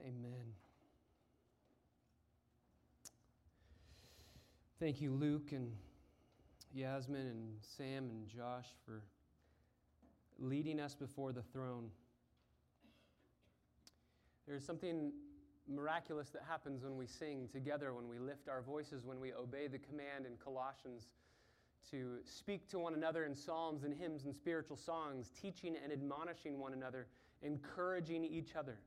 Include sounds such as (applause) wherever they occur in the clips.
Amen. Thank you, Luke and Yasmin and Sam and Josh, for leading us before the throne. There's something miraculous that happens when we sing together, when we lift our voices, when we obey the command in Colossians to speak to one another in psalms and hymns and spiritual songs, teaching and admonishing one another, encouraging each other.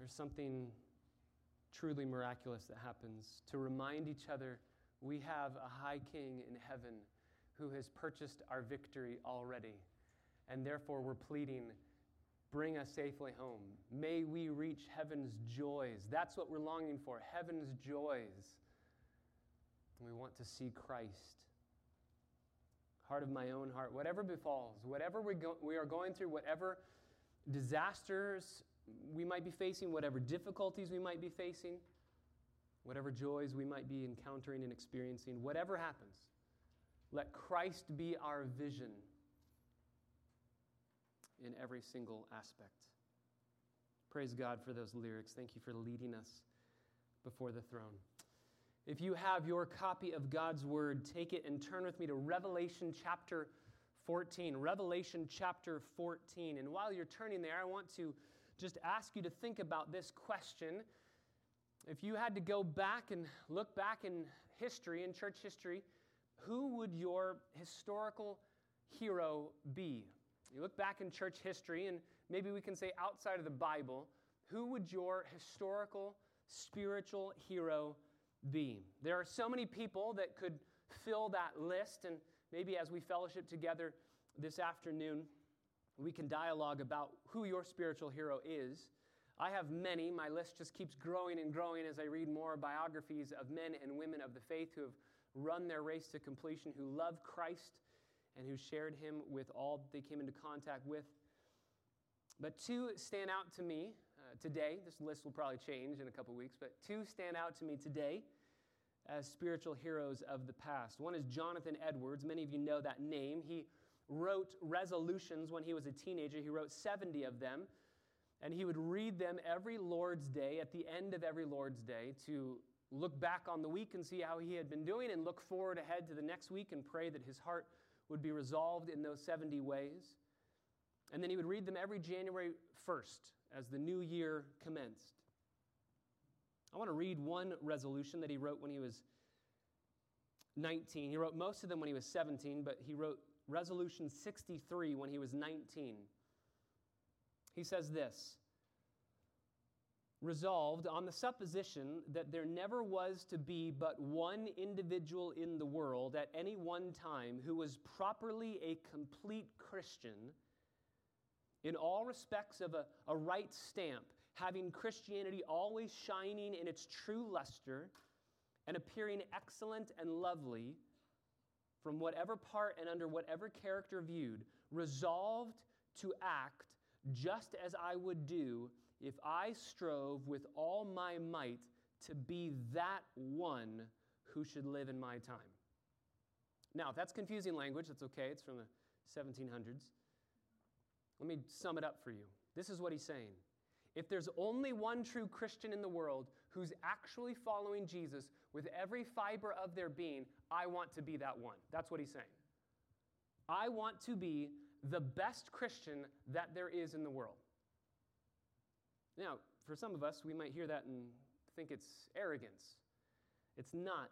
There's something truly miraculous that happens to remind each other we have a high king in heaven who has purchased our victory already. And therefore, we're pleading, bring us safely home. May we reach heaven's joys. That's what we're longing for heaven's joys. We want to see Christ. Heart of my own heart, whatever befalls, whatever we, go, we are going through, whatever disasters we might be facing, whatever difficulties we might be facing, whatever joys we might be encountering and experiencing, whatever happens, let Christ be our vision in every single aspect. Praise God for those lyrics. Thank you for leading us before the throne. If you have your copy of God's Word, take it and turn with me to Revelation chapter 14. Revelation chapter 14. And while you're turning there, I want to just ask you to think about this question. If you had to go back and look back in history, in church history, who would your historical hero be? You look back in church history, and maybe we can say outside of the Bible, who would your historical spiritual hero be? There are so many people that could fill that list, and maybe as we fellowship together this afternoon, we can dialogue about who your spiritual hero is. I have many. My list just keeps growing and growing as I read more biographies of men and women of the faith who have run their race to completion, who love Christ and who shared him with all they came into contact with. But two stand out to me uh, today. This list will probably change in a couple weeks, but two stand out to me today as spiritual heroes of the past. One is Jonathan Edwards. Many of you know that name. He wrote resolutions when he was a teenager. He wrote 70 of them, and he would read them every Lord's Day, at the end of every Lord's Day, to look back on the week and see how he had been doing, and look forward ahead to the next week and pray that his heart would be resolved in those 70 ways. And then he would read them every January 1st as the new year commenced. I want to read one resolution that he wrote when he was 19. He wrote most of them when he was 17, but he wrote Resolution 63 when he was 19. He says this Resolved on the supposition that there never was to be but one individual in the world at any one time who was properly a complete Christian in all respects of a, a right stamp, having Christianity always shining in its true luster and appearing excellent and lovely from whatever part and under whatever character viewed, resolved to act just as I would do if I strove with all my might to be that one who should live in my time. Now, if that's confusing language, that's okay. It's from the 1700s. Let me sum it up for you. This is what he's saying if there's only one true Christian in the world who's actually following Jesus with every fiber of their being, I want to be that one. That's what he's saying. I want to be the best Christian that there is in the world. Now, for some of us, we might hear that and think it's arrogance. It's not.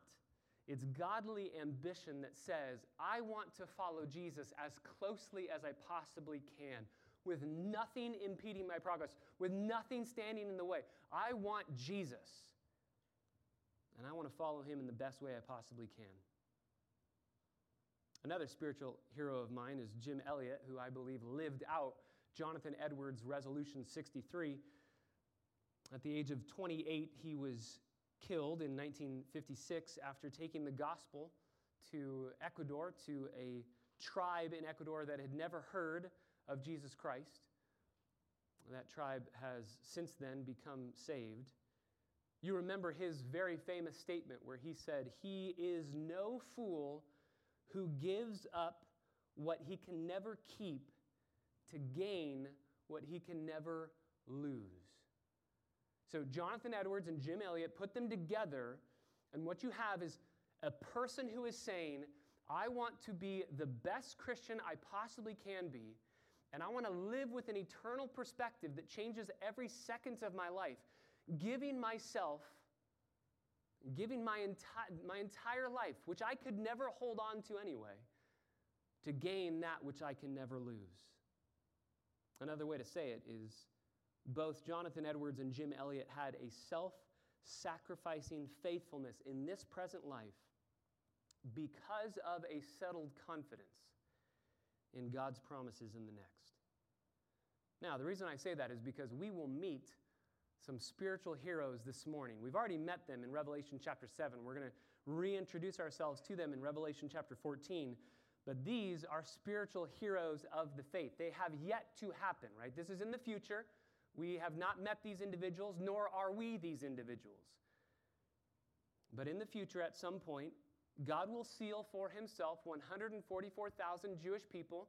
It's godly ambition that says, I want to follow Jesus as closely as I possibly can with nothing impeding my progress, with nothing standing in the way. I want Jesus, and I want to follow him in the best way I possibly can. Another spiritual hero of mine is Jim Elliot, who I believe lived out Jonathan Edwards' Resolution 63. At the age of 28, he was killed in 1956 after taking the gospel to Ecuador, to a tribe in Ecuador that had never heard of Jesus Christ. That tribe has since then become saved. You remember his very famous statement where he said, He is no fool who gives up what he can never keep to gain what he can never lose. So Jonathan Edwards and Jim Elliot put them together, and what you have is a person who is saying, I want to be the best Christian I possibly can be, and I want to live with an eternal perspective that changes every second of my life, giving myself, giving my, enti- my entire life, which I could never hold on to anyway, to gain that which I can never lose. Another way to say it is both Jonathan Edwards and Jim Elliot had a self sacrificing faithfulness in this present life because of a settled confidence in God's promises in the next. Now, the reason I say that is because we will meet some spiritual heroes this morning. We've already met them in Revelation chapter 7. We're going to reintroduce ourselves to them in Revelation chapter 14. But these are spiritual heroes of the faith. They have yet to happen, right? This is in the future. We have not met these individuals, nor are we these individuals. But in the future, at some point, God will seal for himself 144,000 Jewish people,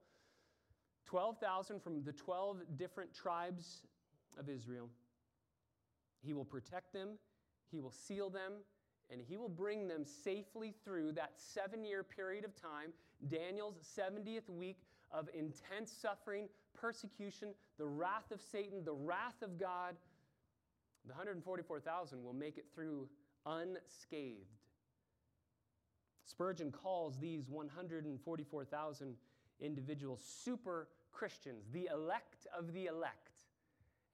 12,000 from the 12 different tribes of Israel. He will protect them, he will seal them, and he will bring them safely through that seven year period of time, Daniel's 70th week of intense suffering, persecution, the wrath of Satan, the wrath of God. The 144,000 will make it through unscathed. Spurgeon calls these 144,000 individuals super Christians, the elect of the elect.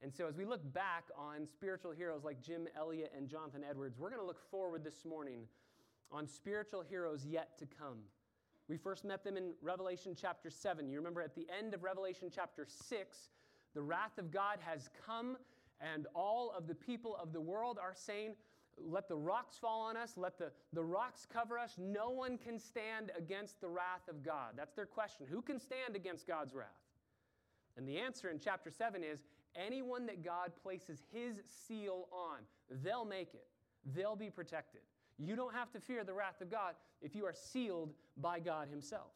And so, as we look back on spiritual heroes like Jim Elliot and Jonathan Edwards, we're going to look forward this morning on spiritual heroes yet to come. We first met them in Revelation chapter 7. You remember at the end of Revelation chapter 6, the wrath of God has come, and all of the people of the world are saying, Let the rocks fall on us, let the, the rocks cover us. No one can stand against the wrath of God. That's their question. Who can stand against God's wrath? And the answer in chapter 7 is anyone that God places his seal on, they'll make it. They'll be protected. You don't have to fear the wrath of God if you are sealed by God himself.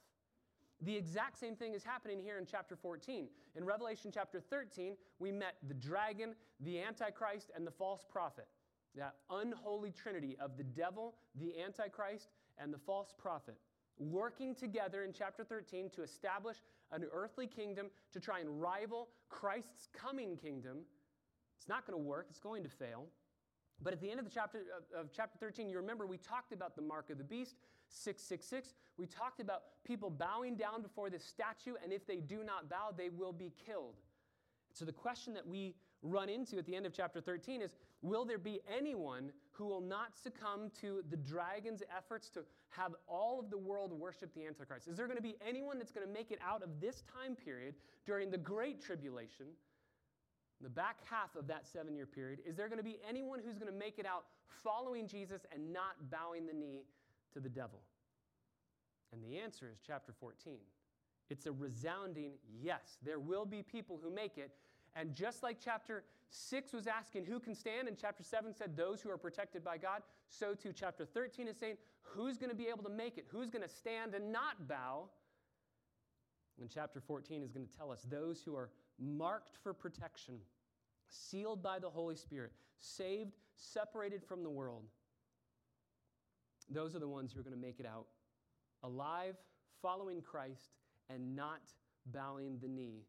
The exact same thing is happening here in chapter 14. In Revelation chapter 13, we met the dragon, the Antichrist, and the false prophet. That unholy trinity of the devil, the Antichrist, and the false prophet working together in chapter 13 to establish an earthly kingdom to try and rival Christ's coming kingdom. It's not going to work, it's going to fail. But at the end of the chapter of, chapter 13, you remember we talked about the mark of the beast, 666. We talked about people bowing down before this statue, and if they do not bow, they will be killed. So the question that we run into at the end of chapter 13 is Will there be anyone who will not succumb to the dragon's efforts to have all of the world worship the Antichrist? Is there going to be anyone that's going to make it out of this time period during the Great Tribulation, the back half of that seven year period? Is there going to be anyone who's going to make it out following Jesus and not bowing the knee to the devil? And the answer is chapter 14. It's a resounding yes. There will be people who make it, and just like chapter 6 was asking who can stand, and chapter 7 said those who are protected by God, so too chapter 13 is saying who's going to be able to make it, who's going to stand and not bow. And chapter 14 is going to tell us those who are marked for protection, sealed by the Holy Spirit, saved, separated from the world. Those are the ones who are going to make it out alive, following Christ, and not bowing the knee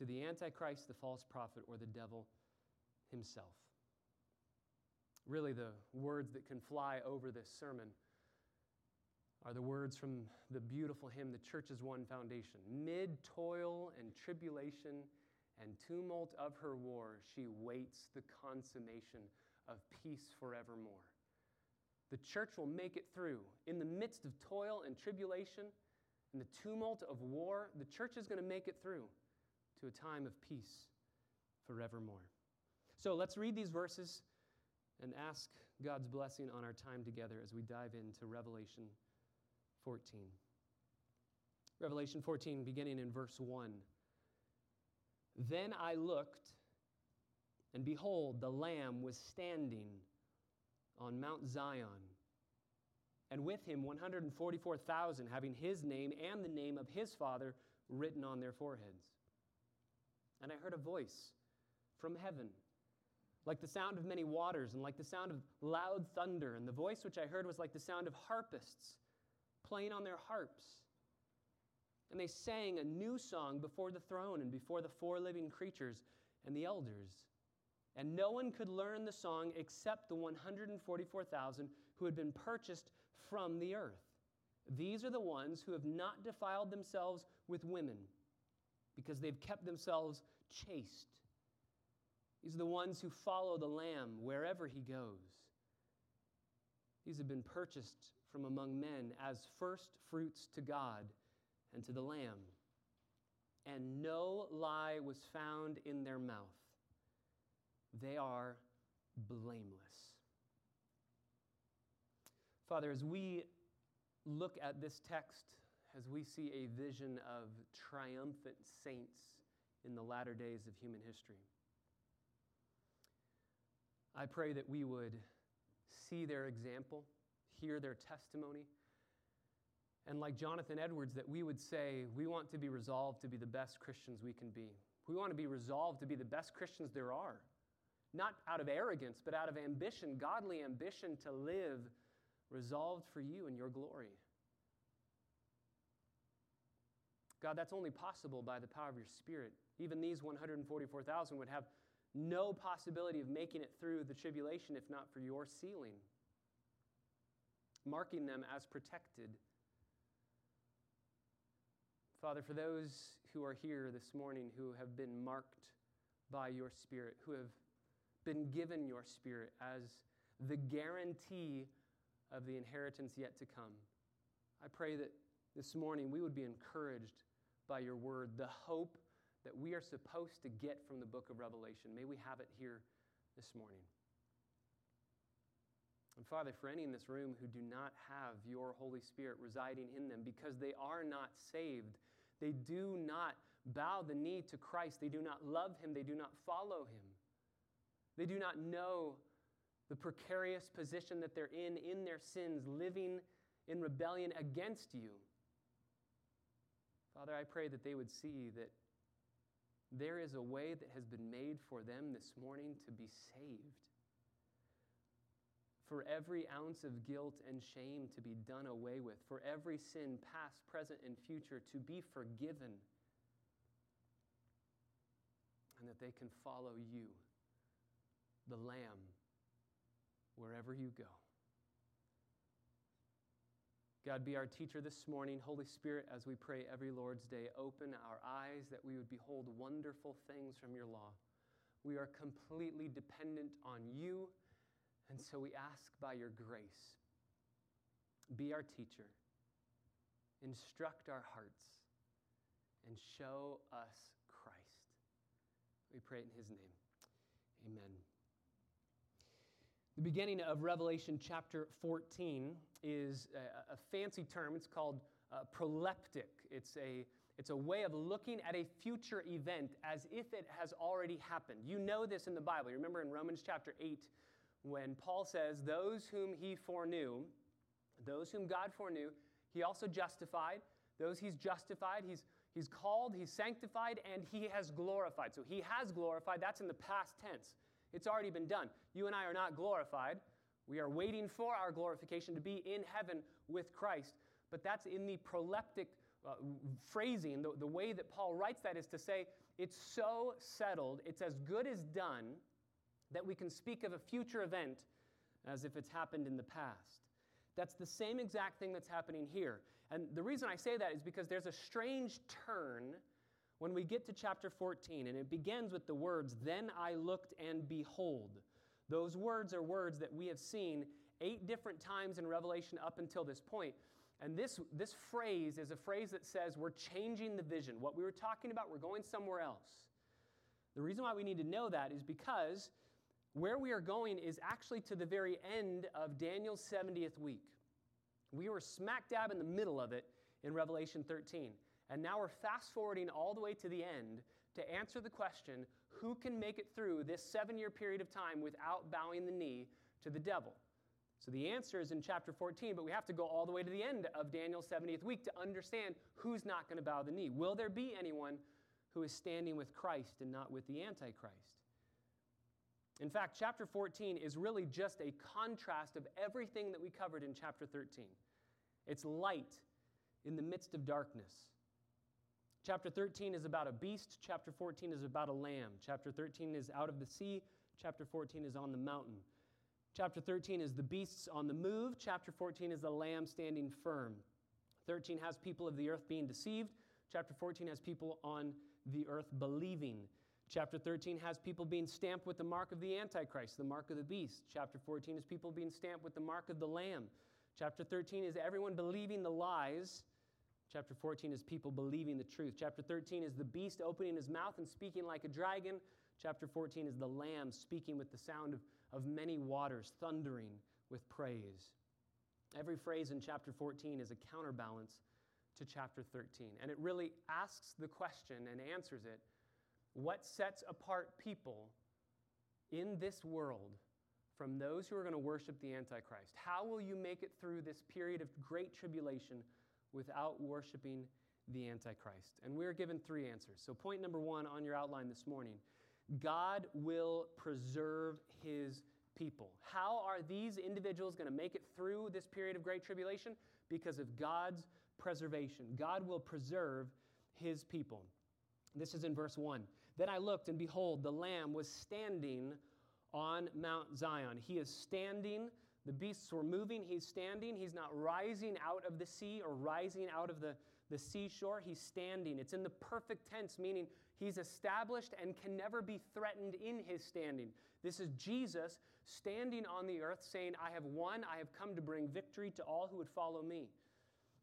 to the Antichrist, the false prophet, or the devil himself. Really, the words that can fly over this sermon are the words from the beautiful hymn, The Church is One Foundation. Mid toil and tribulation and tumult of her war, she waits the consummation of peace forevermore. The church will make it through. In the midst of toil and tribulation and the tumult of war, the church is going to make it through to a time of peace forevermore. So let's read these verses and ask God's blessing on our time together as we dive into Revelation 14. Revelation 14, beginning in verse 1. Then I looked, and behold, the Lamb was standing on Mount Zion, and with him 144,000, having his name and the name of his Father written on their foreheads. And I heard a voice from heaven like the sound of many waters, and like the sound of loud thunder. And the voice which I heard was like the sound of harpists playing on their harps. And they sang a new song before the throne and before the four living creatures and the elders. And no one could learn the song except the 144,000 who had been purchased from the earth. These are the ones who have not defiled themselves with women because they've kept themselves chaste. These are the ones who follow the Lamb wherever he goes. These have been purchased from among men as first fruits to God and to the Lamb. And no lie was found in their mouth. They are blameless. Father, as we look at this text, as we see a vision of triumphant saints in the latter days of human history, I pray that we would see their example, hear their testimony, and like Jonathan Edwards, that we would say, we want to be resolved to be the best Christians we can be. We want to be resolved to be the best Christians there are. Not out of arrogance, but out of ambition, godly ambition to live resolved for you and your glory. God, that's only possible by the power of your Spirit. Even these 144,000 would have no possibility of making it through the tribulation if not for your sealing, marking them as protected. Father, for those who are here this morning who have been marked by your Spirit, who have been given your Spirit as the guarantee of the inheritance yet to come, I pray that this morning we would be encouraged by your word, the hope that we are supposed to get from the book of Revelation. May we have it here this morning. And Father, for any in this room who do not have your Holy Spirit residing in them because they are not saved, they do not bow the knee to Christ, they do not love him, they do not follow him, they do not know the precarious position that they're in in their sins, living in rebellion against you. Father, I pray that they would see that there is a way that has been made for them this morning to be saved. For every ounce of guilt and shame to be done away with, for every sin, past, present, and future, to be forgiven, and that they can follow you, the Lamb, wherever you go. God, be our teacher this morning. Holy Spirit, as we pray every Lord's Day, open our eyes that we would behold wonderful things from your law. We are completely dependent on you, and so we ask by your grace, be our teacher, instruct our hearts, and show us Christ. We pray in his name. Amen. The beginning of Revelation chapter 14 is a, a fancy term. It's called uh, proleptic. It's a, it's a way of looking at a future event as if it has already happened. You know this in the Bible. You remember in Romans chapter 8 when Paul says, Those whom he foreknew, those whom God foreknew, he also justified. Those he's justified, he's, he's called, he's sanctified, and he has glorified. So he has glorified. That's in the past tense. It's already been done. You and I are not glorified. We are waiting for our glorification to be in heaven with Christ. But that's in the proleptic uh, phrasing. The, the way that Paul writes that is to say, it's so settled, it's as good as done, that we can speak of a future event as if it's happened in the past. That's the same exact thing that's happening here. And the reason I say that is because there's a strange turn when we get to chapter 14, and it begins with the words, Then I looked and behold. Those words are words that we have seen eight different times in Revelation up until this point. And this, this phrase is a phrase that says we're changing the vision. What we were talking about, we're going somewhere else. The reason why we need to know that is because where we are going is actually to the very end of Daniel's 70th week. We were smack dab in the middle of it in Revelation 13. And now we're fast forwarding all the way to the end to answer the question who can make it through this seven year period of time without bowing the knee to the devil? So the answer is in chapter 14, but we have to go all the way to the end of Daniel's 70th week to understand who's not going to bow the knee. Will there be anyone who is standing with Christ and not with the Antichrist? In fact, chapter 14 is really just a contrast of everything that we covered in chapter 13. It's light in the midst of darkness. Chapter 13 is about a beast, chapter 14 is about a lamb. Chapter 13 is out of the sea, chapter 14 is on the mountain. Chapter 13 is the beasts on the move, chapter 14 is the lamb standing firm. 13 has people of the earth being deceived, chapter 14 has people on the earth believing. Chapter 13 has people being stamped with the mark of the Antichrist, the mark of the beast. Chapter 14 is people being stamped with the mark of the Lamb. Chapter 13 is everyone believing the lies. Chapter 14 is people believing the truth. Chapter 13 is the beast opening his mouth and speaking like a dragon. Chapter 14 is the Lamb speaking with the sound of, of many waters, thundering with praise. Every phrase in chapter 14 is a counterbalance to chapter 13. And it really asks the question and answers it what sets apart people in this world from those who are going to worship the Antichrist? How will you make it through this period of great tribulation without worshiping the Antichrist? And we're given three answers. So, point number one on your outline this morning God will preserve his people. How are these individuals going to make it through this period of great tribulation? Because of God's preservation. God will preserve his people. This is in verse 1. Then I looked, and behold, the Lamb was standing on Mount Zion. He is standing. The beasts were moving. He's standing. He's not rising out of the sea or rising out of the, the seashore. He's standing. It's in the perfect tense, meaning he's established and can never be threatened in his standing. This is Jesus standing on the earth saying, I have won. I have come to bring victory to all who would follow me.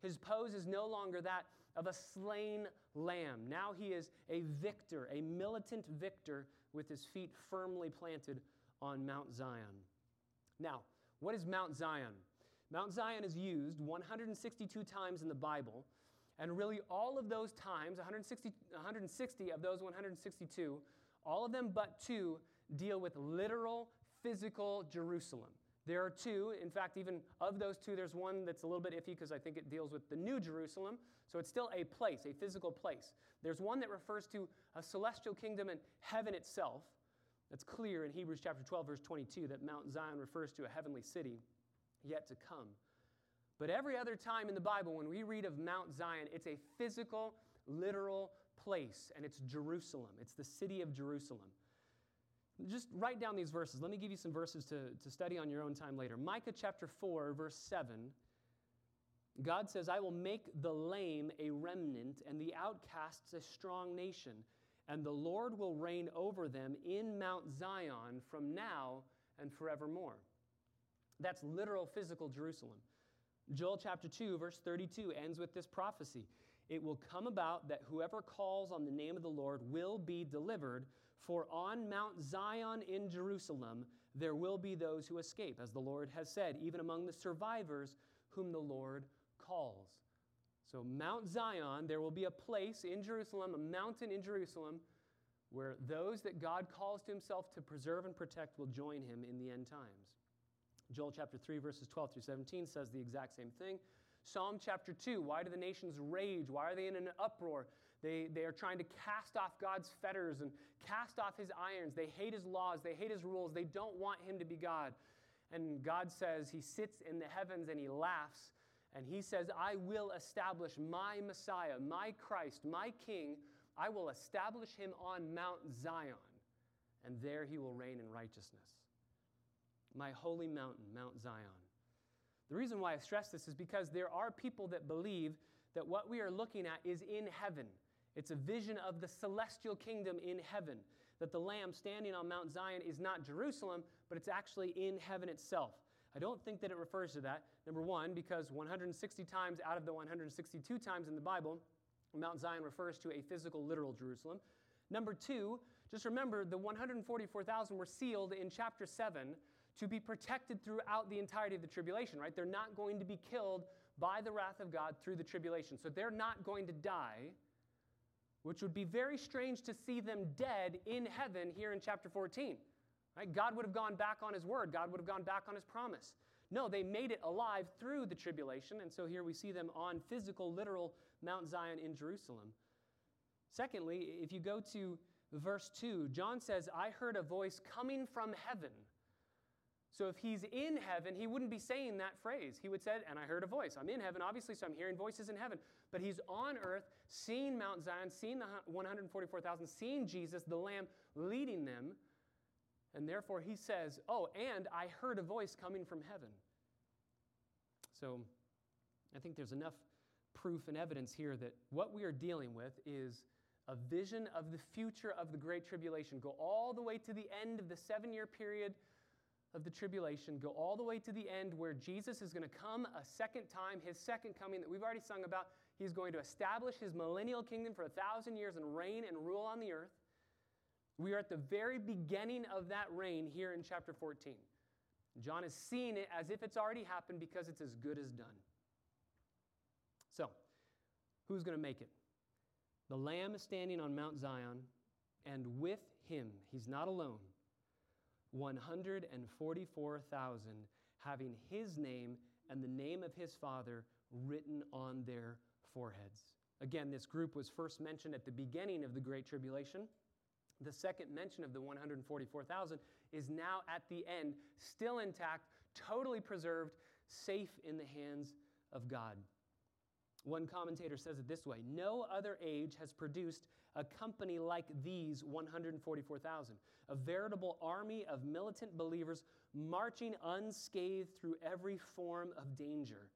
His pose is no longer that of a slain lamb. Now he is a victor, a militant victor with his feet firmly planted on Mount Zion. Now, what is Mount Zion? Mount Zion is used 162 times in the Bible, and really all of those times, 160, 160 of those 162, all of them but two deal with literal, physical Jerusalem. There are two. In fact, even of those two, there's one that's a little bit iffy because I think it deals with the New Jerusalem. So it's still a place, a physical place. There's one that refers to a celestial kingdom and heaven itself. That's clear in Hebrews chapter 12, verse 22, that Mount Zion refers to a heavenly city yet to come. But every other time in the Bible, when we read of Mount Zion, it's a physical, literal place, and it's Jerusalem. It's the city of Jerusalem. Just write down these verses. Let me give you some verses to, to study on your own time later. Micah chapter 4, verse 7. God says, I will make the lame a remnant and the outcasts a strong nation, and the Lord will reign over them in Mount Zion from now and forevermore. That's literal physical Jerusalem. Joel chapter 2, verse 32 ends with this prophecy It will come about that whoever calls on the name of the Lord will be delivered. For on Mount Zion in Jerusalem there will be those who escape, as the Lord has said, even among the survivors whom the Lord calls. So, Mount Zion, there will be a place in Jerusalem, a mountain in Jerusalem, where those that God calls to himself to preserve and protect will join him in the end times. Joel chapter 3, verses 12 through 17 says the exact same thing. Psalm chapter 2, why do the nations rage? Why are they in an uproar? They, they are trying to cast off God's fetters and cast off his irons. They hate his laws. They hate his rules. They don't want him to be God. And God says he sits in the heavens and he laughs. And he says, I will establish my Messiah, my Christ, my King. I will establish him on Mount Zion. And there he will reign in righteousness. My holy mountain, Mount Zion. The reason why I stress this is because there are people that believe that what we are looking at is in heaven. It's a vision of the celestial kingdom in heaven. That the Lamb standing on Mount Zion is not Jerusalem, but it's actually in heaven itself. I don't think that it refers to that. Number one, because 160 times out of the 162 times in the Bible, Mount Zion refers to a physical, literal Jerusalem. Number two, just remember the 144,000 were sealed in chapter 7 to be protected throughout the entirety of the tribulation, right? They're not going to be killed by the wrath of God through the tribulation. So they're not going to die which would be very strange to see them dead in heaven here in chapter 14. Right? God would have gone back on his word, God would have gone back on his promise. No, they made it alive through the tribulation, and so here we see them on physical, literal Mount Zion in Jerusalem. Secondly, if you go to verse 2, John says, I heard a voice coming from heaven. So if he's in heaven, he wouldn't be saying that phrase. He would say, and I heard a voice. I'm in heaven, obviously, so I'm hearing voices in heaven. But he's on earth, seeing Mount Zion, seeing the 144,000, seeing Jesus, the Lamb, leading them. And therefore he says, Oh, and I heard a voice coming from heaven. So I think there's enough proof and evidence here that what we are dealing with is a vision of the future of the Great Tribulation. Go all the way to the end of the seven year period of the tribulation, go all the way to the end where Jesus is going to come a second time, his second coming that we've already sung about. He's going to establish his millennial kingdom for a thousand years and reign and rule on the earth. We are at the very beginning of that reign here in chapter 14. John is seeing it as if it's already happened because it's as good as done. So, who's going to make it? The Lamb is standing on Mount Zion, and with him, he's not alone, 144,000 having his name and the name of his Father written on their foreheads. Again, this group was first mentioned at the beginning of the Great Tribulation. The second mention of the 144,000 is now at the end, still intact, totally preserved, safe in the hands of God. One commentator says it this way No other age has produced a company like these 144,000, a veritable army of militant believers marching unscathed through every form of danger.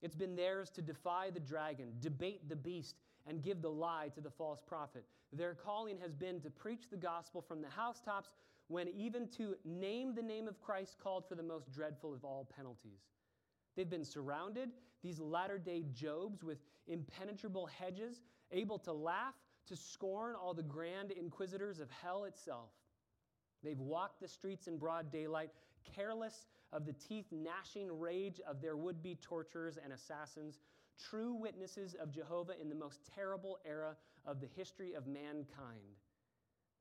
It's been theirs to defy the dragon, debate the beast, and give the lie to the false prophet. Their calling has been to preach the gospel from the housetops when even to name the name of Christ called for the most dreadful of all penalties. They've been surrounded, these latter day Jobs, with impenetrable hedges, able to laugh, to scorn all the grand inquisitors of hell itself. They've walked the streets in broad daylight, careless of the teeth gnashing rage of their would be torturers and assassins, true witnesses of Jehovah in the most terrible era of the history of mankind.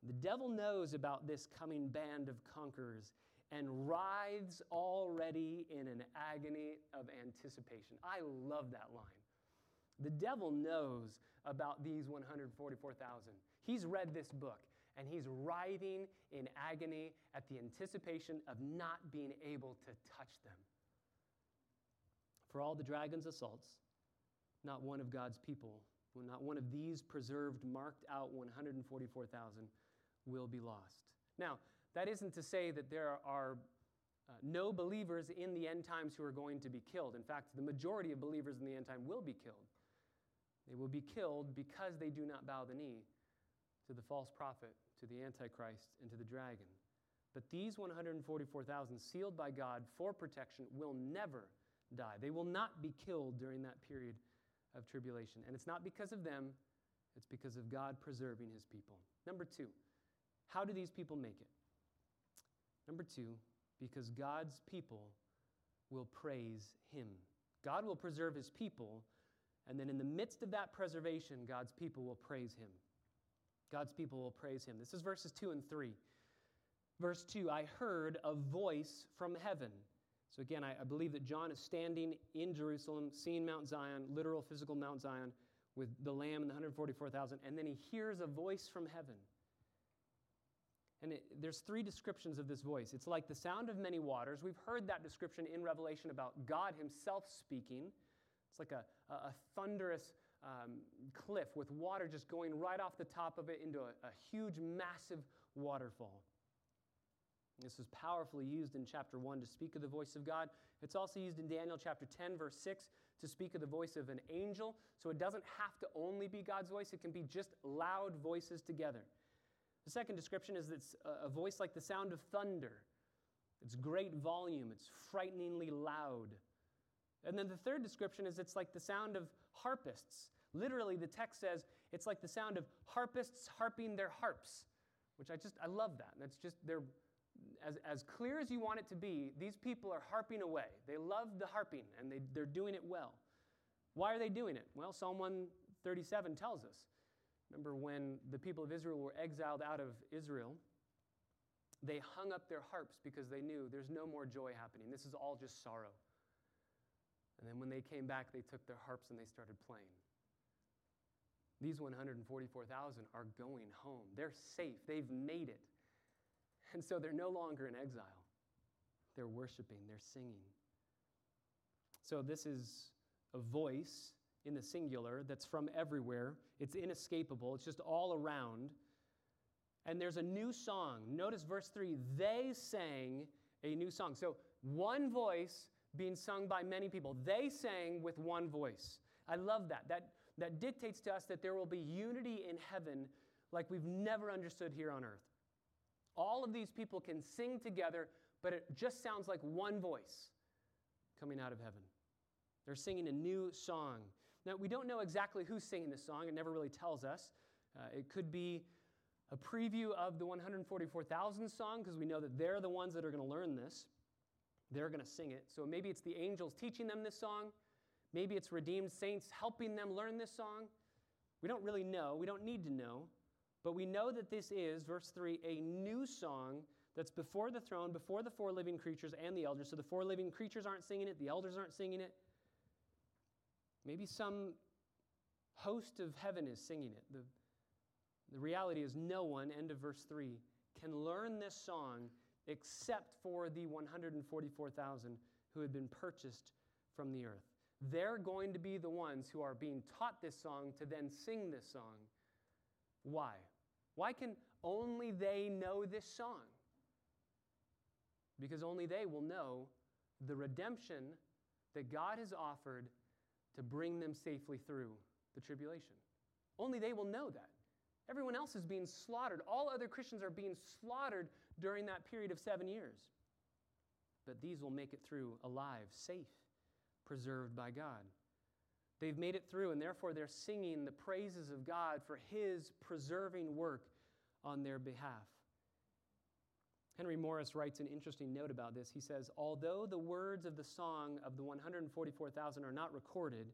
The devil knows about this coming band of conquerors and writhes already in an agony of anticipation. I love that line. The devil knows about these 144,000. He's read this book and he's writhing in agony at the anticipation of not being able to touch them. For all the dragon's assaults, not one of God's people, not one of these preserved, marked out 144,000 will be lost. Now, that isn't to say that there are uh, no believers in the end times who are going to be killed. In fact, the majority of believers in the end time will be killed. They will be killed because they do not bow the knee to the false prophet, to the Antichrist, and to the dragon. But these 144,000 sealed by God for protection will never die. They will not be killed during that period of tribulation. And it's not because of them, it's because of God preserving his people. Number two, how do these people make it? Number two, because God's people will praise him. God will preserve his people, and then in the midst of that preservation, God's people will praise him. God's people will praise him. This is verses 2 and 3. Verse 2 I heard a voice from heaven. So again, I, I, believe that John is standing in Jerusalem, seeing Mount Zion, literal physical Mount Zion, with the Lamb and the 144,000, and then he hears a voice from heaven. And it, there's three descriptions of this voice. It's like the sound of many waters. We've heard that description in Revelation about God Himself speaking. It's like a, a, a thunderous um, cliff with water just going right off the top of it into a, a huge, massive waterfall. This is powerfully used in chapter 1 to speak of the voice of God. It's also used in Daniel chapter 10, verse 6, to speak of the voice of an angel. So it doesn't have to only be God's voice, it can be just loud voices together. The second description is that it's a voice like the sound of thunder. It's great volume, it's frighteningly loud. And then the third description is it's like the sound of harpists. Literally, the text says it's like the sound of harpists harping their harps, which I just, I love that. That's just, they're as, as clear as you want it to be, these people are harping away. They love the harping and they, they're doing it well. Why are they doing it? Well, Psalm 137 tells us. Remember when the people of Israel were exiled out of Israel, they hung up their harps because they knew there's no more joy happening. This is all just sorrow. And then when they came back, they took their harps and they started playing. These 144,000 are going home. They're safe. They've made it. And so they're no longer in exile. They're worshiping, they're singing. So this is a voice in the singular that's from everywhere. It's inescapable, it's just all around. And there's a new song. Notice verse 3 they sang a new song. So one voice being sung by many people. They sang with one voice. I love that. That, that dictates to us that there will be unity in heaven like we've never understood here on earth. All of these people can sing together, but it just sounds like one voice coming out of heaven. They're singing a new song. Now, we don't know exactly who's singing this song, it never really tells us. Uh, it could be a preview of the 144,000 song because we know that they're the ones that are going to learn this. They're going to sing it. So maybe it's the angels teaching them this song. Maybe it's redeemed saints helping them learn this song. We don't really know. We don't need to know. But we know that this is, verse 3, a new song that's before the throne, before the four living creatures and the elders. So the four living creatures aren't singing it, the elders aren't singing it. Maybe some host of heaven is singing it. The, the reality is, no one, end of verse 3, can learn this song except for the 144,000 who had been purchased from the earth. They're going to be the ones who are being taught this song to then sing this song. Why? Why can only they know this song? Because only they will know the redemption that God has offered to bring them safely through the tribulation. Only they will know that. Everyone else is being slaughtered. All other Christians are being slaughtered during that period of seven years. But these will make it through alive, safe, preserved by God. They've made it through, and therefore they're singing the praises of God for His preserving work on their behalf. Henry Morris writes an interesting note about this. He says, Although the words of the song of the 144,000 are not recorded,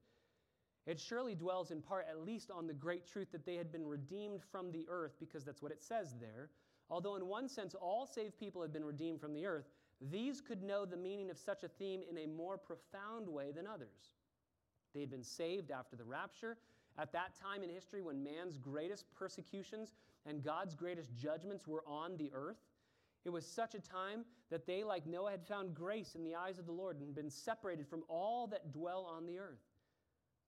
it surely dwells in part, at least, on the great truth that they had been redeemed from the earth, because that's what it says there. Although, in one sense, all saved people had been redeemed from the earth, these could know the meaning of such a theme in a more profound way than others. They had been saved after the rapture. At that time in history, when man's greatest persecutions and God's greatest judgments were on the earth, it was such a time that they, like Noah, had found grace in the eyes of the Lord and been separated from all that dwell on the earth.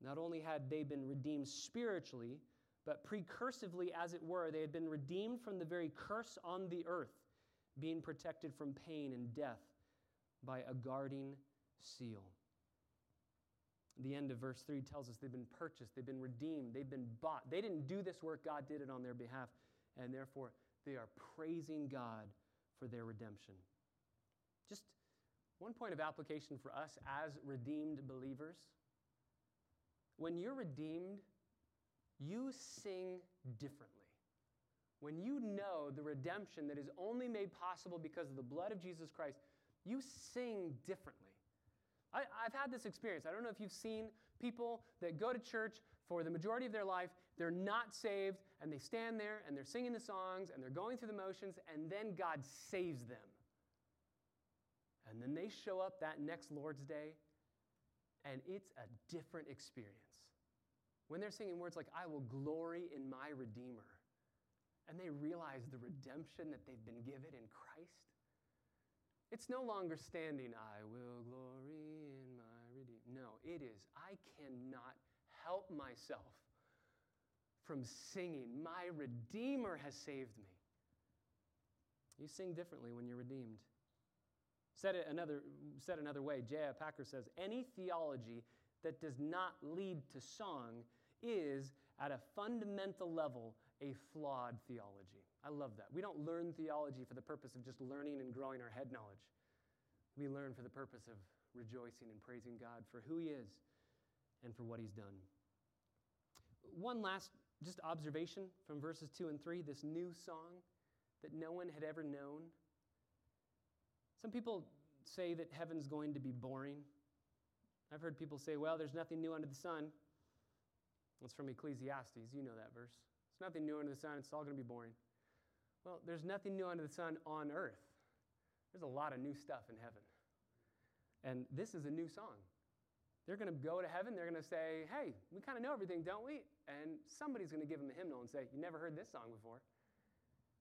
Not only had they been redeemed spiritually, but precursively, as it were, they had been redeemed from the very curse on the earth, being protected from pain and death by a guarding seal. The end of verse 3 tells us they've been purchased, they've been redeemed, they've been bought. They didn't do this work, God did it on their behalf, and therefore they are praising God for their redemption. Just one point of application for us as redeemed believers when you're redeemed, you sing differently. When you know the redemption that is only made possible because of the blood of Jesus Christ, you sing differently. I, have had this experience. I don't know if you've seen people that go to church for the majority of their life, they're not saved, and they stand there and they're singing the songs and they're going through the motions, and then God saves them. And then they show up that next Lord's Day and it's a different experience. When they're singing words like, I will glory in my Redeemer, and they realize the redemption that they've been given in Christ, it's no longer standing, I will glory it is, I cannot help myself from singing, My Redeemer has saved me. You sing differently when you're redeemed. Said it another, said another way, J.I. Packer says, any theology that does not lead to song is, at a fundamental level, a flawed theology. I love that. We don't learn theology for the purpose of just learning and growing our head knowledge. We learn for the purpose of rejoicing and praising God for who He is and for what He's done. One last just observation from verses 2 and 3 this new song that no one had ever known some people say that heaven's going to be boring. I've heard people say, well, there's nothing new under the sun. That's from Ecclesiastes. You know that verse. There's nothing new under the sun. It's all going to be boring. Well, there's nothing new under the sun on earth. There's a lot of new stuff in heaven. And this is a new song. they're going to go to heaven. They're going to say, Hey, we kind of know everything, don't we? And somebody's going to give them a hymnal and say, You never heard this song before.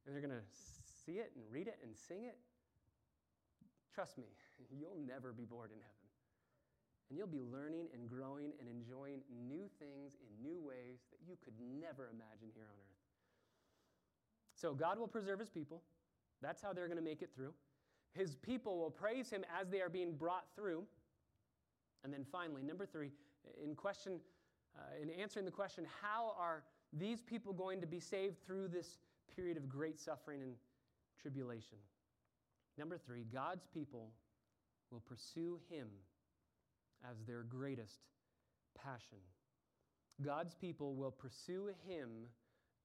And they're going to see it and read it and sing it. Trust me, (laughs) you'll never be bored in heaven. And you'll be learning and growing and enjoying new things in new ways that you could never imagine here on earth. So God will preserve his people. That's how they're going to make it through. His people will praise him as they are being brought through. And then finally, number three, in question, uh, in answering the question, how are these people going to be saved through this period of great suffering and tribulation? Number three, God's people will pursue him as their greatest passion. God's people will pursue him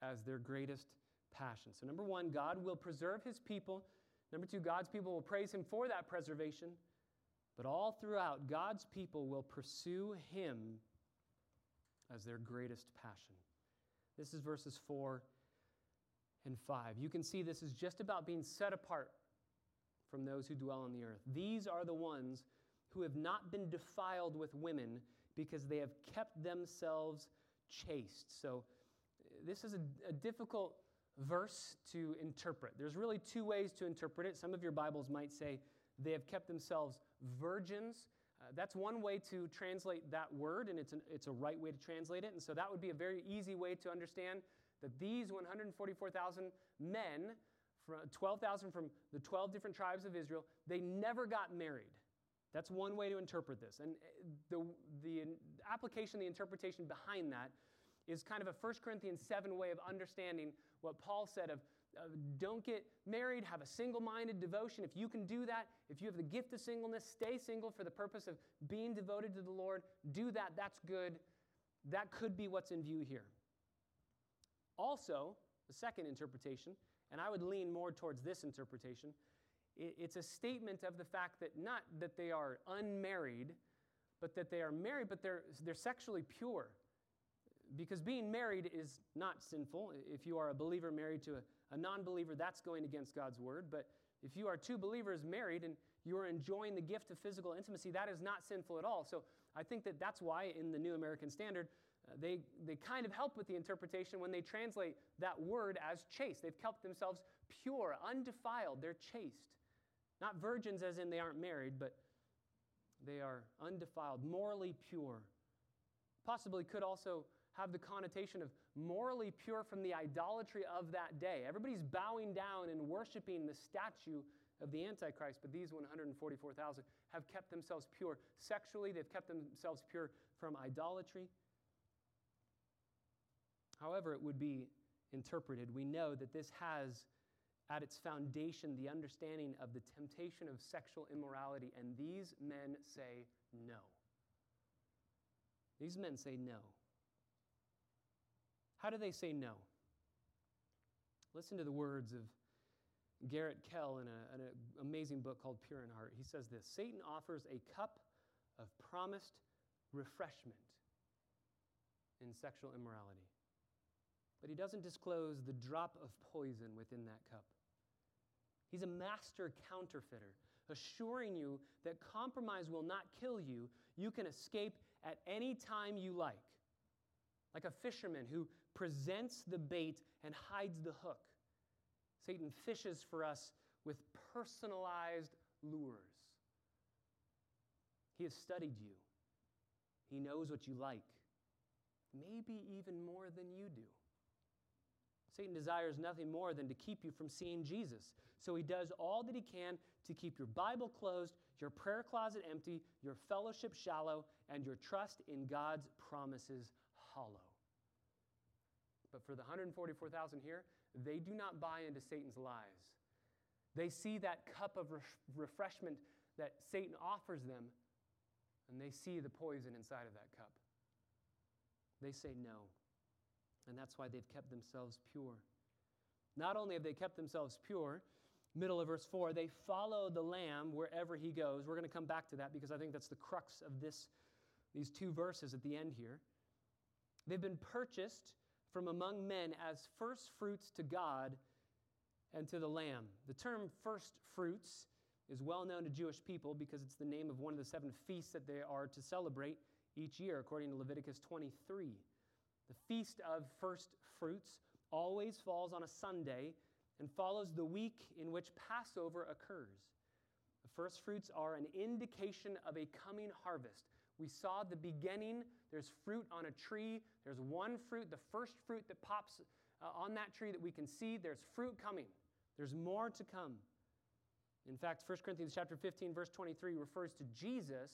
as their greatest passion. So, number one, God will preserve his people. Number two, God's people will praise him for that preservation. But all throughout, God's people will pursue him as their greatest passion. This is verses 4 and 5. You can see this is just about being set apart from those who dwell on the earth. These are the ones who have not been defiled with women because they have kept themselves chaste. So, this is a, a, difficult verse to interpret. There's really two ways to interpret it. Some of your Bibles might say they have kept themselves virgins. Uh, that's one way to translate that word, and it's, an, it's a right way to translate it. And so that would be a very easy way to understand that these 144,000 men, 12,000 from the 12 different tribes of Israel, they never got married. That's one way to interpret this. And uh, the, the application, the interpretation behind that is kind of a 1 Corinthians 7 way of understanding what Paul said of uh, don't get married, have a single minded devotion. If you can do that, if you have the gift of singleness, stay single for the purpose of being devoted to the Lord. Do that, that's good. That could be what's in view here. Also, the second interpretation, and I would lean more towards this interpretation, it's a statement of the fact that not that they are unmarried, but that they are married, but they're, they're sexually pure. Because being married is not sinful. If you are a believer married to a, a non believer, that's going against God's word. But if you are two believers married and you are enjoying the gift of physical intimacy, that is not sinful at all. So I think that that's why in the New American Standard, uh, they, they kind of help with the interpretation when they translate that word as chaste. They've kept themselves pure, undefiled, they're chaste. Not virgins, as in they aren't married, but they are undefiled, morally pure. Possibly could also have the connotation of morally pure from the idolatry of that day. Everybody's bowing down and worshiping the statue of the Antichrist, but these 144,000 have kept themselves pure. Sexually, they've kept themselves pure from idolatry. However, it would be interpreted, we know that this has at its foundation the understanding of the temptation of sexual immorality, and these men say no. These men say no. How do they say no? Listen to the words of Garrett Kell in an amazing book called Pure in Heart. He says this Satan offers a cup of promised refreshment in sexual immorality, but he doesn't disclose the drop of poison within that cup. He's a master counterfeiter, assuring you that compromise will not kill you. You can escape at any time you like. Like a fisherman who presents the bait and hides the hook. Satan fishes for us with personalized lures. He has studied you, he knows what you like, maybe even more than you do. Satan desires nothing more than to keep you from seeing Jesus. So he does all that he can to keep your Bible closed, your prayer closet empty, your fellowship shallow, and your trust in God's promises hollow. But for the 144,000 here, they do not buy into Satan's lies. They see that cup of refreshment that Satan offers them, and they see the poison inside of that cup. They say no. And that's why they've kept themselves pure. Not only have they kept themselves pure, middle of verse 4, they follow the Lamb wherever he goes. We're going to come back to that because I think that's the crux of this, these two verses at the end here. They've been purchased from among men as first fruits to God and to the Lamb. The term first fruits is well known to Jewish people because it's the name of one of the seven feasts that they are to celebrate each year, according to Leviticus 23. The Feast of First Fruits always falls on a Sunday and follows the week in which Passover occurs. The first fruits are an indication of a coming harvest. We saw the beginning, there's fruit on a tree. There's one fruit, the first fruit that pops uh, on that tree that we can see. There's fruit coming. There's more to come. In fact, 1 Corinthians chapter 15 verse 23 refers to Jesus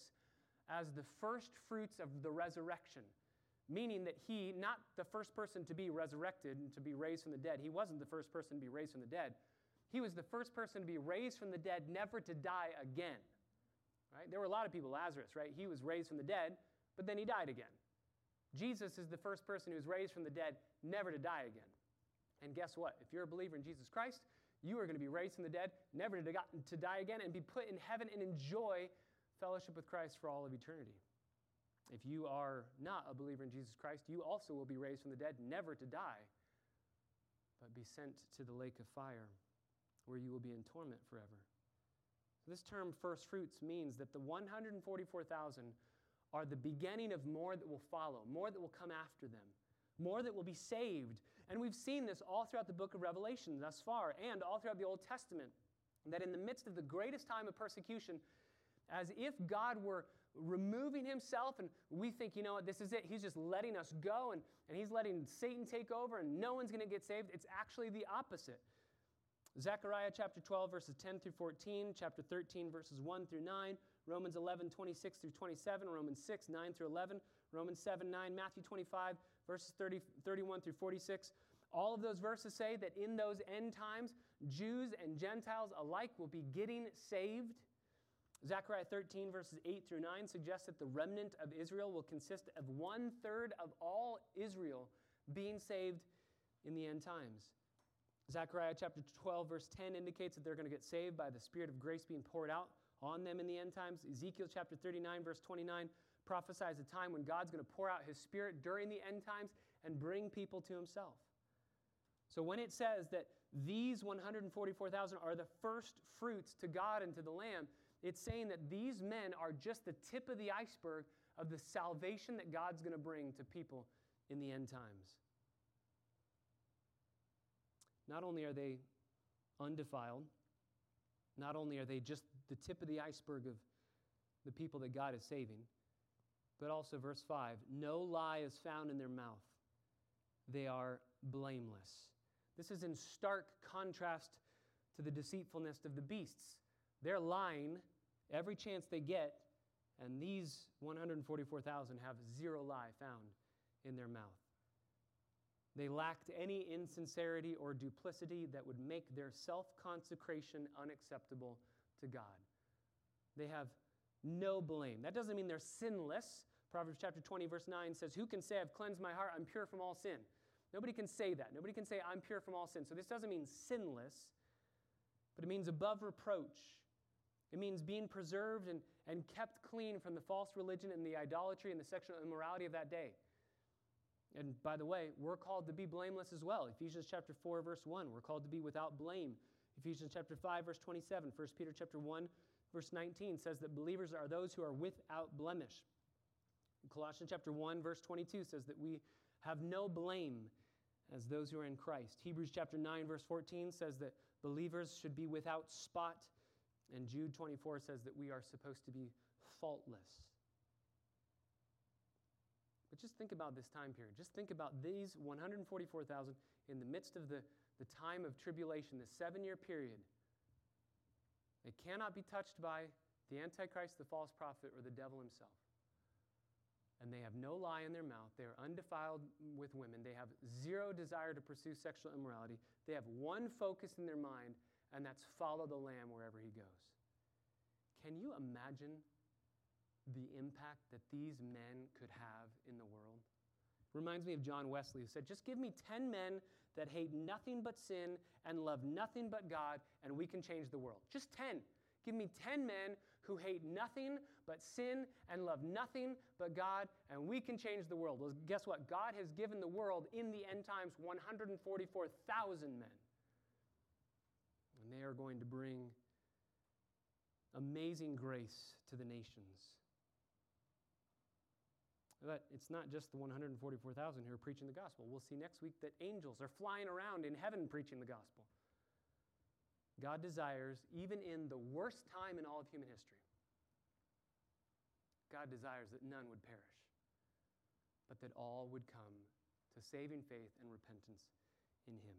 as the first fruits of the resurrection, meaning that he, not the first person to be resurrected and to be raised from the dead, he wasn't the first person to be raised from the dead. He was the first person to be raised from the dead, never to die again. Right? There were a lot of people, Lazarus, right? He was raised from the dead, but then he died again. Jesus is the first person who was raised from the dead, never to die again. And guess what? If you're a believer in Jesus Christ, you are going to be raised from the dead, never to, to die again, and be put in heaven and enjoy fellowship with Christ for all of eternity. If you are not a believer in Jesus Christ, you also will be raised from the dead, never to die, but be sent to the lake of fire, where you will be in torment forever. This term first fruits means that the 144,000 are the beginning of more that will follow, more that will come after them, more that will be saved. And we've seen this all throughout the book of Revelation thus far and all throughout the Old Testament, that in the midst of the greatest time of persecution, as if God were removing himself and we think, you know what, this is it. He's just letting us go and, and he's letting Satan take over and no one's going to get saved. It's actually the opposite. Zechariah chapter 12, verses 10 through 14, chapter 13, verses 1 through 9, Romans 11, 26 through 27, Romans 6, 9 through 11, Romans 7, 9, Matthew 25, verses 30, 31 through 46. All of those verses say that in those end times, Jews and Gentiles alike will be getting saved. Zechariah 13, verses 8 through 9 suggests that the remnant of Israel will consist of one third of all Israel being saved in the end times. Zechariah chapter 12, verse 10 indicates that they're going to get saved by the Spirit of grace being poured out on them in the end times. Ezekiel chapter 39, verse 29 prophesies a time when God's going to pour out his Spirit during the end times and bring people to himself. So when it says that these 144,000 are the first fruits to God and to the Lamb, it's saying that these men are just the tip of the iceberg of the salvation that God's going to bring to people in the end times. Not only are they undefiled, not only are they just the tip of the iceberg of the people that God is saving, but also, verse 5 no lie is found in their mouth. They are blameless. This is in stark contrast to the deceitfulness of the beasts. They're lying every chance they get, and these 144,000 have zero lie found in their mouth. They lacked any insincerity or duplicity that would make their self consecration unacceptable to God. They have no blame. That doesn't mean they're sinless. Proverbs chapter 20, verse 9 says, Who can say, I've cleansed my heart, I'm pure from all sin? Nobody can say that. Nobody can say, I'm pure from all sin. So this doesn't mean sinless, but it means above reproach. It means being preserved and, and kept clean from the false religion and the idolatry and the sexual immorality of that day. And by the way, we're called to be blameless as well. Ephesians chapter 4 verse 1, we're called to be without blame. Ephesians chapter 5 verse 27, 1 Peter chapter 1 verse 19 says that believers are those who are without blemish. Colossians chapter 1 verse 22 says that we have no blame as those who are in Christ. Hebrews chapter 9 verse 14 says that believers should be without spot and Jude 24 says that we are supposed to be faultless. But just think about this time period. Just think about these 144,000 in the midst of the, the time of tribulation, the seven year period. They cannot be touched by the Antichrist, the false prophet, or the devil himself. And they have no lie in their mouth. They are undefiled with women. They have zero desire to pursue sexual immorality. They have one focus in their mind, and that's follow the Lamb wherever he goes. Can you imagine the impact that these men could have in the world? Reminds me of John Wesley, who said, Just give me 10 men that hate nothing but sin and love nothing but God, and we can change the world. Just 10. Give me 10 men who hate nothing but sin and love nothing but God, and we can change the world. Well, guess what? God has given the world in the end times 144,000 men. And they are going to bring amazing grace to the nations. But it's not just the 144,000 who are preaching the gospel. We'll see next week that angels are flying around in heaven preaching the gospel. God desires, even in the worst time in all of human history, God desires that none would perish, but that all would come to saving faith and repentance in Him.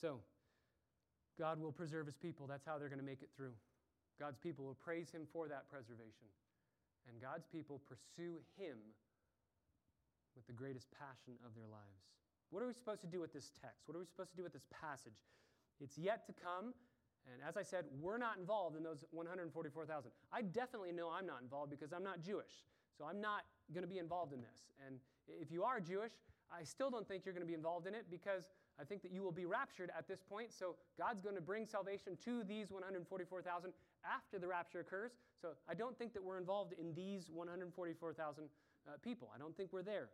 So, God will preserve His people. That's how they're going to make it through. God's people will praise Him for that preservation. And God's people pursue Him with the greatest passion of their lives. What are we supposed to do with this text? What are we supposed to do with this passage? It's yet to come. And as I said, we're not involved in those 144,000. I definitely know I'm not involved because I'm not Jewish. So I'm not going to be involved in this. And if you are Jewish, I still don't think you're going to be involved in it because I think that you will be raptured at this point. So God's going to bring salvation to these 144,000 after the rapture occurs. So I don't think that we're involved in these 144,000 uh, people. I don't think we're there.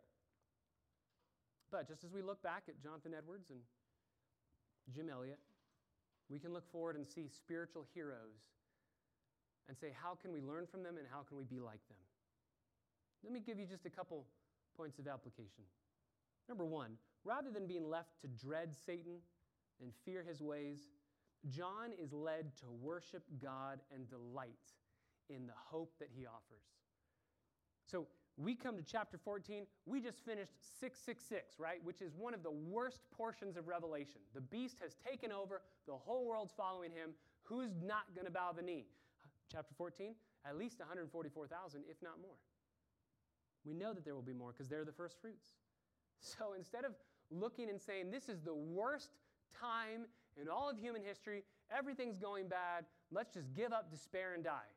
But just as we look back at Jonathan Edwards and Jim Elliot, we can look forward and see spiritual heroes and say, how can we learn from them and how can we be like them? Let me give you just a couple points of application. Number one, rather than being left to dread Satan and fear his ways, John is led to worship God and delight in the hope that he offers. So we come to chapter 14. We just finished 666, right? Which is one of the worst portions of Revelation. The beast has taken over, the whole world's following him. Who's not going to bow the knee? Chapter 14, at least 144,000, if not more. We know that there will be more because they're the first fruits. So instead of looking and saying, this is the worst time in all of human history, everything's going bad, let's just give up, despair, and die.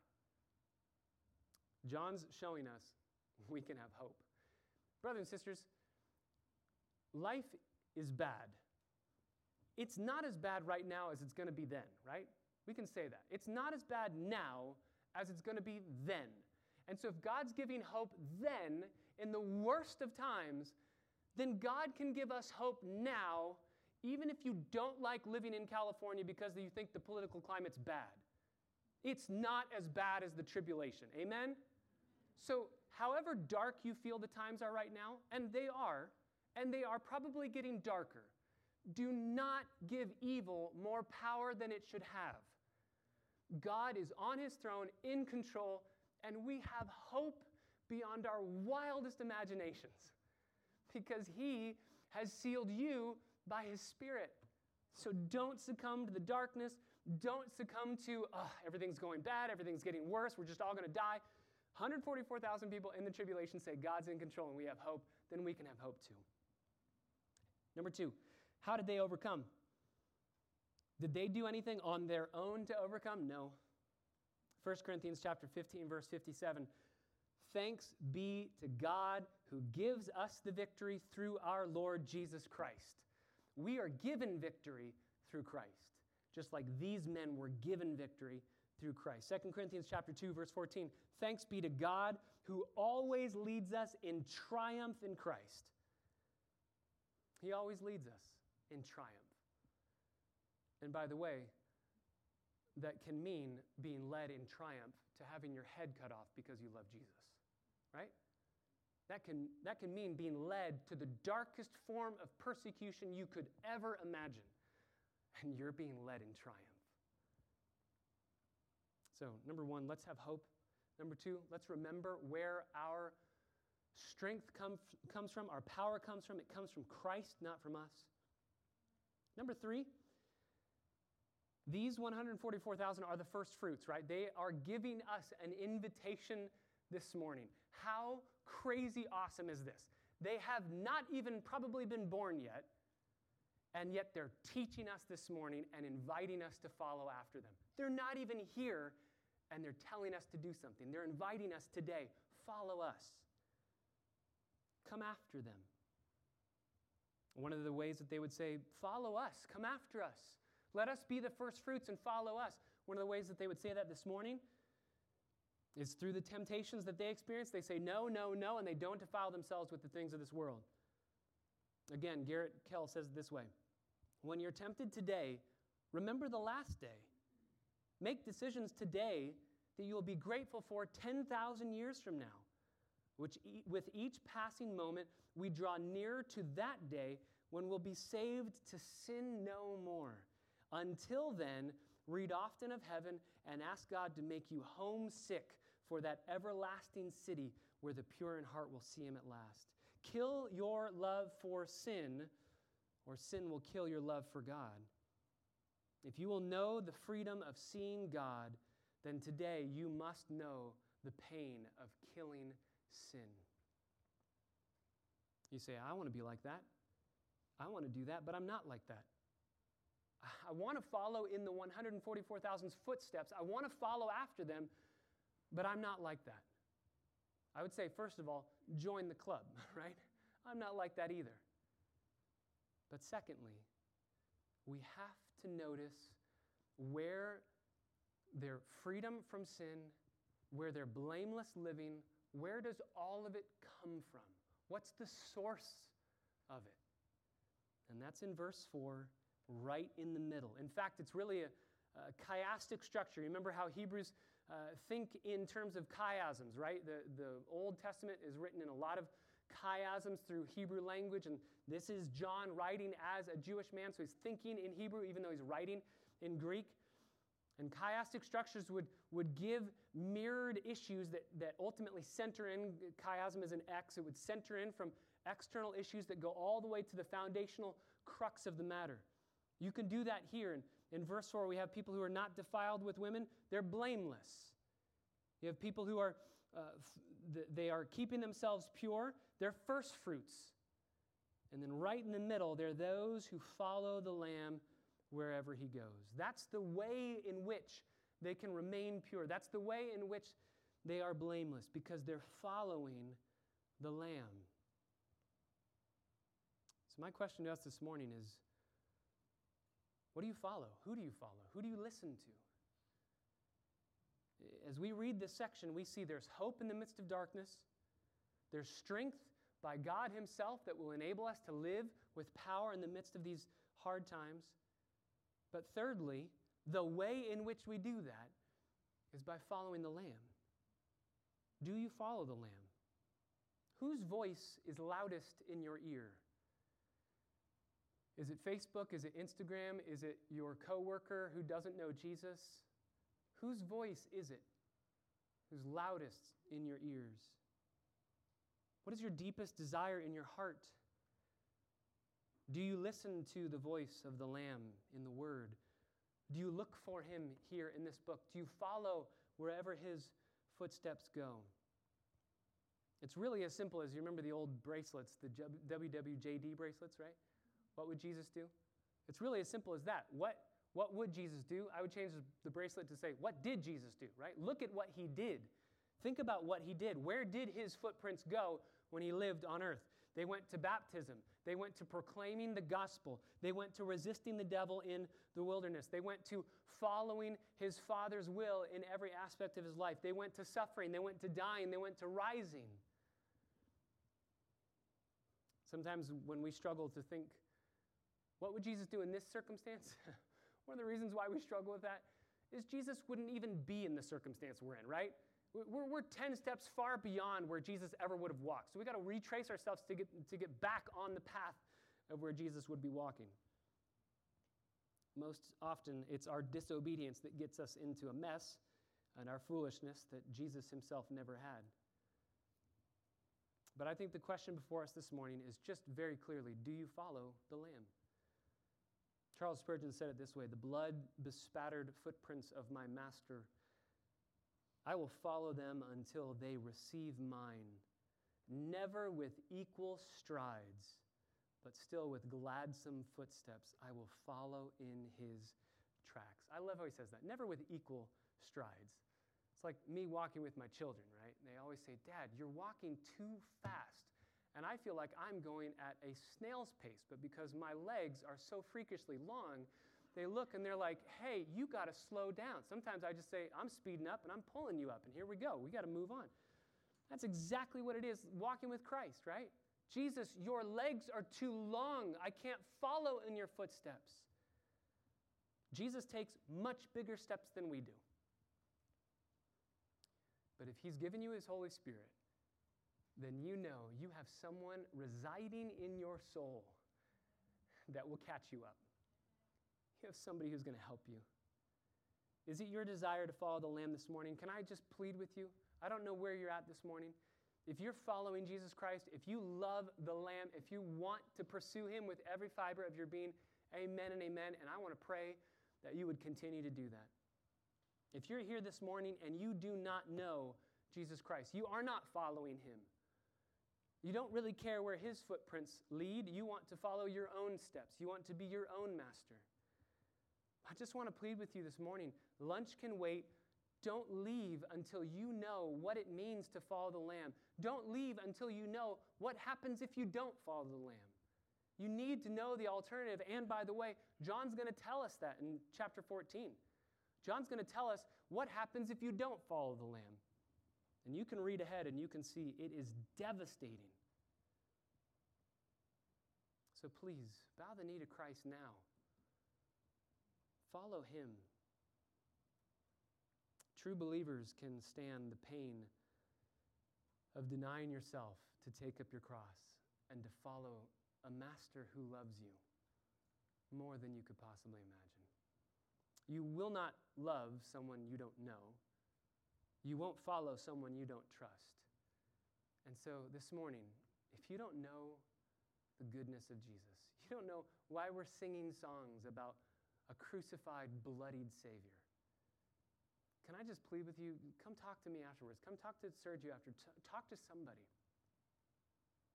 John's showing us (laughs) we can have hope. Brothers and sisters, life is bad. It's not as bad right now as it's going to be then, right? We can say that. It's not as bad now as it's going to be then. And so, if God's giving hope then, in the worst of times, then God can give us hope now, even if you don't like living in California because you think the political climate's bad. It's not as bad as the tribulation. Amen? So, however dark you feel the times are right now, and they are, and they are probably getting darker, do not give evil more power than it should have. God is on his throne, in control, and we have hope beyond our wildest imaginations because he has sealed you by his spirit. So don't succumb to the darkness. Don't succumb to, oh, everything's going bad, everything's getting worse, we're just all going to die. 144,000 people in the tribulation say God's in control and we have hope, then we can have hope too. Number two, how did they overcome? Did they do anything on their own to overcome? No. 1 Corinthians chapter 15 verse 57. Thanks be to God who gives us the victory through our Lord Jesus Christ. We are given victory through Christ, just like these men were given victory through Christ. 2 Corinthians chapter 2 verse 14. Thanks be to God who always leads us in triumph in Christ. He always leads us in triumph. And by the way, that can mean being led in triumph to having your head cut off because you love Jesus, right? That can, that can mean being led to the darkest form of persecution you could ever imagine, and you're being led in triumph. So, number one, let's have hope. Number two, let's remember where our strength come, comes from, our power comes from. It comes from Christ, not from us. Number three, these 144,000 are the first fruits, right? They are giving us an invitation this morning. How crazy awesome is this? They have not even probably been born yet, and yet they're teaching us this morning and inviting us to follow after them. They're not even here, and they're telling us to do something. They're inviting us today follow us, come after them. One of the ways that they would say, follow us, come after us. Let us be the first fruits and follow us. One of the ways that they would say that this morning is through the temptations that they experience. They say no, no, no, and they don't defile themselves with the things of this world. Again, Garrett Kell says this way When you're tempted today, remember the last day. Make decisions today that you will be grateful for 10,000 years from now. which e- with each passing moment we draw nearer to that day when we'll be saved to sin no more. Until then, read often of heaven and ask God to make you homesick for that everlasting city where the pure in heart will see him at last. Kill your love for sin, or sin will kill your love for God. If you will know the freedom of seeing God, then today you must know the pain of killing sin. You say, I want to be like that. I want to do that, but I'm not like that. I want to follow in the 144,000's footsteps. I want to follow after them, but I'm not like that. I would say, first of all, join the club, (laughs) right? I'm not like that either. But secondly, we have to notice where their freedom from sin, where their blameless living, where does all of it come from? What's the source of it? And that's in verse 4, right in the middle. In fact, it's really a, a chiastic structure. Remember how Hebrews uh, think in terms of chiasms, right? The, the Old Testament is written in a lot of chiasms through Hebrew language, and this is John writing as a Jewish man, so he's thinking in Hebrew even though he's writing in Greek. And chiastic structures would, would give mirrored issues that, that ultimately center in. Chiasm is an X. It would center in from external issues that go all the way to the foundational crux of the matter. You can do that here. In, in verse 4, we have people who are not defiled with women, they're blameless. You have people who are, uh, f- they are keeping themselves pure, they're first fruits. And then right in the middle, they're those who follow the Lamb wherever he goes. That's the way in which they can remain pure. That's the way in which they are blameless because they're following the Lamb. So, my question to us this morning is what do you follow? Who do you follow? Who do you listen to? As we read this section, we see there's hope in the midst of darkness, there's strength by God Himself that will enable us to live with power in the midst of these hard times. But thirdly, the way in which we do that is by following the Lamb. Do you follow the Lamb? Whose voice is loudest in your ear? Is it Facebook? Is it Instagram? Is it your coworker who doesn't know Jesus? Whose voice is it who's loudest in your ears? What is your deepest desire in your heart? Do you listen to the voice of the Lamb in the Word? Do you look for him here in this book? Do you follow wherever his footsteps go? It's really as simple as you remember the old bracelets, the WWJD bracelets, right? What would Jesus do? It's really as simple as that. What, what would Jesus do? I would change the bracelet to say, What did Jesus do, right? Look at what he did. Think about what he did. Where did his footprints go when he lived on earth? They went to baptism. They went to proclaiming the gospel. They went to resisting the devil in the wilderness. They went to following his Father's will in every aspect of his life. They went to suffering. They went to dying. They went to rising. Sometimes when we struggle to think, what would Jesus do in this circumstance? (laughs) One of the reasons why we struggle with that is Jesus wouldn't even be in the circumstance we're in, right? We're, we're 10 steps far beyond where Jesus ever would have walked. So we've got to retrace ourselves to get, to get back on the path of where Jesus would be walking. Most often, it's our disobedience that gets us into a mess and our foolishness that Jesus himself never had. But I think the question before us this morning is just very clearly do you follow the Lamb? Charles Spurgeon said it this way The blood bespattered footprints of my master I will follow them until they receive mine, never with equal strides, but still with gladsome footsteps. I will follow in his tracks. I love how he says that. Never with equal strides. It's like me walking with my children, right? They always say, Dad, you're walking too fast. And I feel like I'm going at a snail's pace, but because my legs are so freakishly long, they look and they're like, hey, you got to slow down. Sometimes I just say, I'm speeding up and I'm pulling you up, and here we go. We got to move on. That's exactly what it is walking with Christ, right? Jesus, your legs are too long. I can't follow in your footsteps. Jesus takes much bigger steps than we do. But if He's given you His Holy Spirit, then you know you have someone residing in your soul that will catch you up. You have somebody who's going to help you. Is it your desire to follow the Lamb this morning? Can I just plead with you? I don't know where you're at this morning. If you're following Jesus Christ, if you love the Lamb, if you want to pursue Him with every fiber of your being, amen and amen. And I want to pray that you would continue to do that. If you're here this morning and you do not know Jesus Christ, you are not following Him. You don't really care where His footprints lead. You want to follow your own steps, you want to be your own master. I just want to plead with you this morning lunch can wait. Don't leave until you know what it means to follow the Lamb. Don't leave until you know what happens if you don't follow the Lamb. You need to know the alternative. And by the way, John's going to tell us that in chapter 14. John's going to tell us what happens if you don't follow the Lamb. And you can read ahead and you can see it is devastating. So please, bow the knee to Christ now. Follow him. True believers can stand the pain of denying yourself to take up your cross and to follow a master who loves you more than you could possibly imagine. You will not love someone you don't know. You won't follow someone you don't trust. And so this morning, if you don't know the goodness of Jesus, you don't know why we're singing songs about a crucified, bloodied Savior. Can I just plead with you? Come talk to me afterwards. Come talk to Sergio after. T- talk to somebody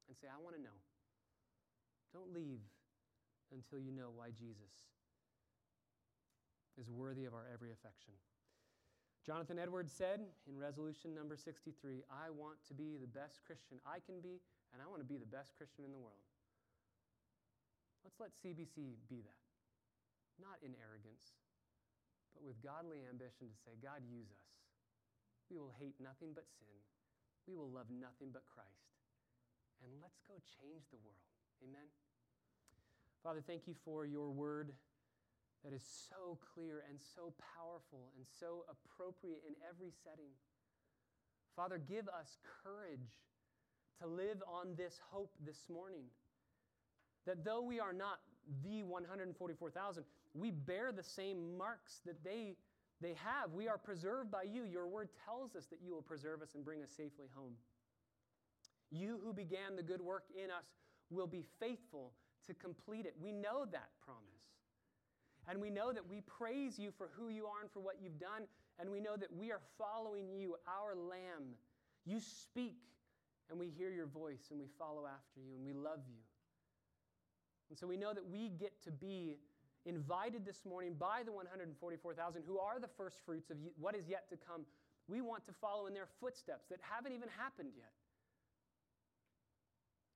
and say, I want to know. Don't leave until you know why Jesus is worthy of our every affection. Jonathan Edwards said in resolution number 63 I want to be the best Christian I can be, and I want to be the best Christian in the world. Let's let CBC be that not in arrogance, but with godly ambition to say, God, use us. We will hate nothing but sin. We will love nothing but Christ. And let's go change the world. Amen. Father, thank you for your word that is so clear and so powerful and so appropriate in every setting. Father, give us courage to live on this hope this morning. That though we are not the 144,000, we bear the same marks that they, they have. We are preserved by you. Your word tells us that you will preserve us and bring us safely home. You who began the good work in us will be faithful to complete it. We know that promise. And we know that we praise you for who you are and for what you've done. And we know that we are following you, our Lamb. You speak, and we hear your voice, and we follow after you, and we love you. And so we know that we get to be invited this morning by the 144,000 who are the first fruits of what is yet to come. We want to follow in their footsteps that haven't even happened yet.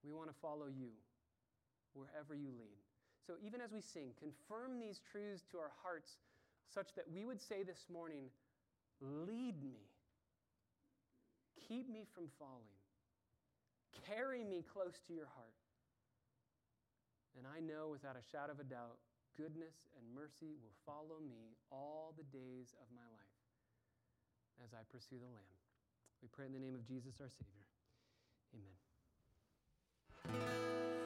We want to follow you wherever you lead. So even as we sing, confirm these truths to our hearts such that we would say this morning, Lead me, keep me from falling, carry me close to your heart. And I know without a shadow of a doubt, goodness and mercy will follow me all the days of my life as I pursue the Lamb. We pray in the name of Jesus, our Savior. Amen.